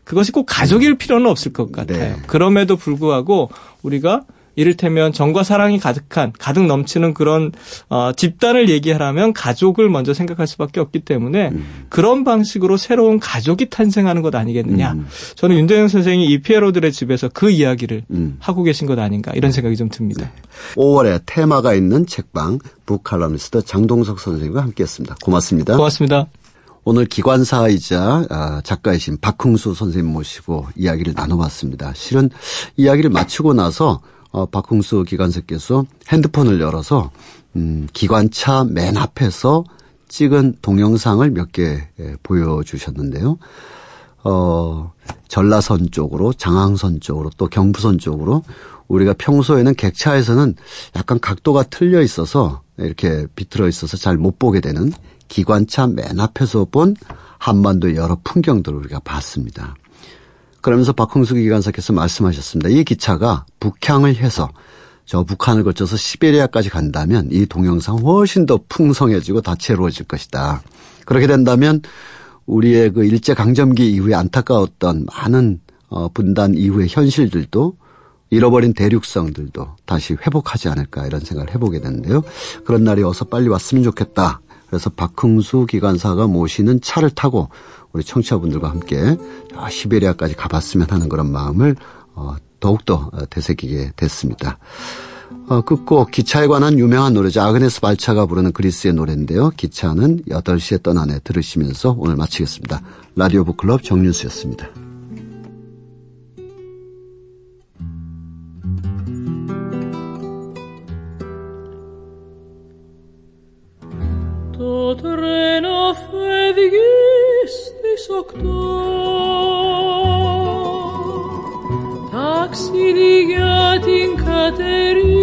Speaker 3: 그것이 꼭 가족일 필요는 없을 것 같아요. 네. 그럼에도 불구하고 우리가 이를테면 정과 사랑이 가득한 가득 넘치는 그런 어, 집단을 얘기하라면 가족을 먼저 생각할 수밖에 없기 때문에 음. 그런 방식으로 새로운 가족이 탄생하는 것 아니겠느냐. 음. 저는 윤대영 선생이 이 피에로들의 집에서 그 이야기를 음. 하고 계신 것 아닌가 이런 생각이 좀 듭니다. 네.
Speaker 1: 5월에 테마가 있는 책방 북칼럼니스트 장동석 선생님과 함께했습니다. 고맙습니다.
Speaker 3: 고맙습니다.
Speaker 1: 오늘 기관사이자 아, 작가이신 박흥수 선생님 모시고 이야기를 나눠봤습니다. 실은 이야기를 마치고 나서 어, 박흥수 기관사께서 핸드폰을 열어서 음, 기관차 맨 앞에서 찍은 동영상을 몇개 예, 보여주셨는데요. 어, 전라선 쪽으로, 장항선 쪽으로, 또 경부선 쪽으로 우리가 평소에는 객차에서는 약간 각도가 틀려 있어서 이렇게 비틀어 있어서 잘 못 보게 되는 기관차 맨 앞에서 본 한반도의 여러 풍경들을 우리가 봤습니다. 그러면서 박홍수 기관사께서 말씀하셨습니다. 이 기차가 북향을 해서 저 북한을 거쳐서 시베리아까지 간다면 이 동영상 훨씬 더 풍성해지고 다채로워질 것이다. 그렇게 된다면 우리의 그 일제 강점기 이후에 안타까웠던 많은 어 분단 이후의 현실들도 잃어버린 대륙성들도 다시 회복하지 않을까 이런 생각을 해보게 되는데요. 그런 날이 어서 빨리 왔으면 좋겠다. 그래서 박흥수 기관사가 모시는 차를 타고 우리 청취자분들과 함께 시베리아까지 가봤으면 하는 그런 마음을 어, 더욱더 되새기게 됐습니다. 어, 끝곡 기차에 관한 유명한 노래죠. 아그네스 발차가 부르는 그리스의 노래인데요. 기차는 8시에 떠나네 들으시면서 오늘 마치겠습니다. 라디오 북클럽 정윤수였습니다. Το τρένο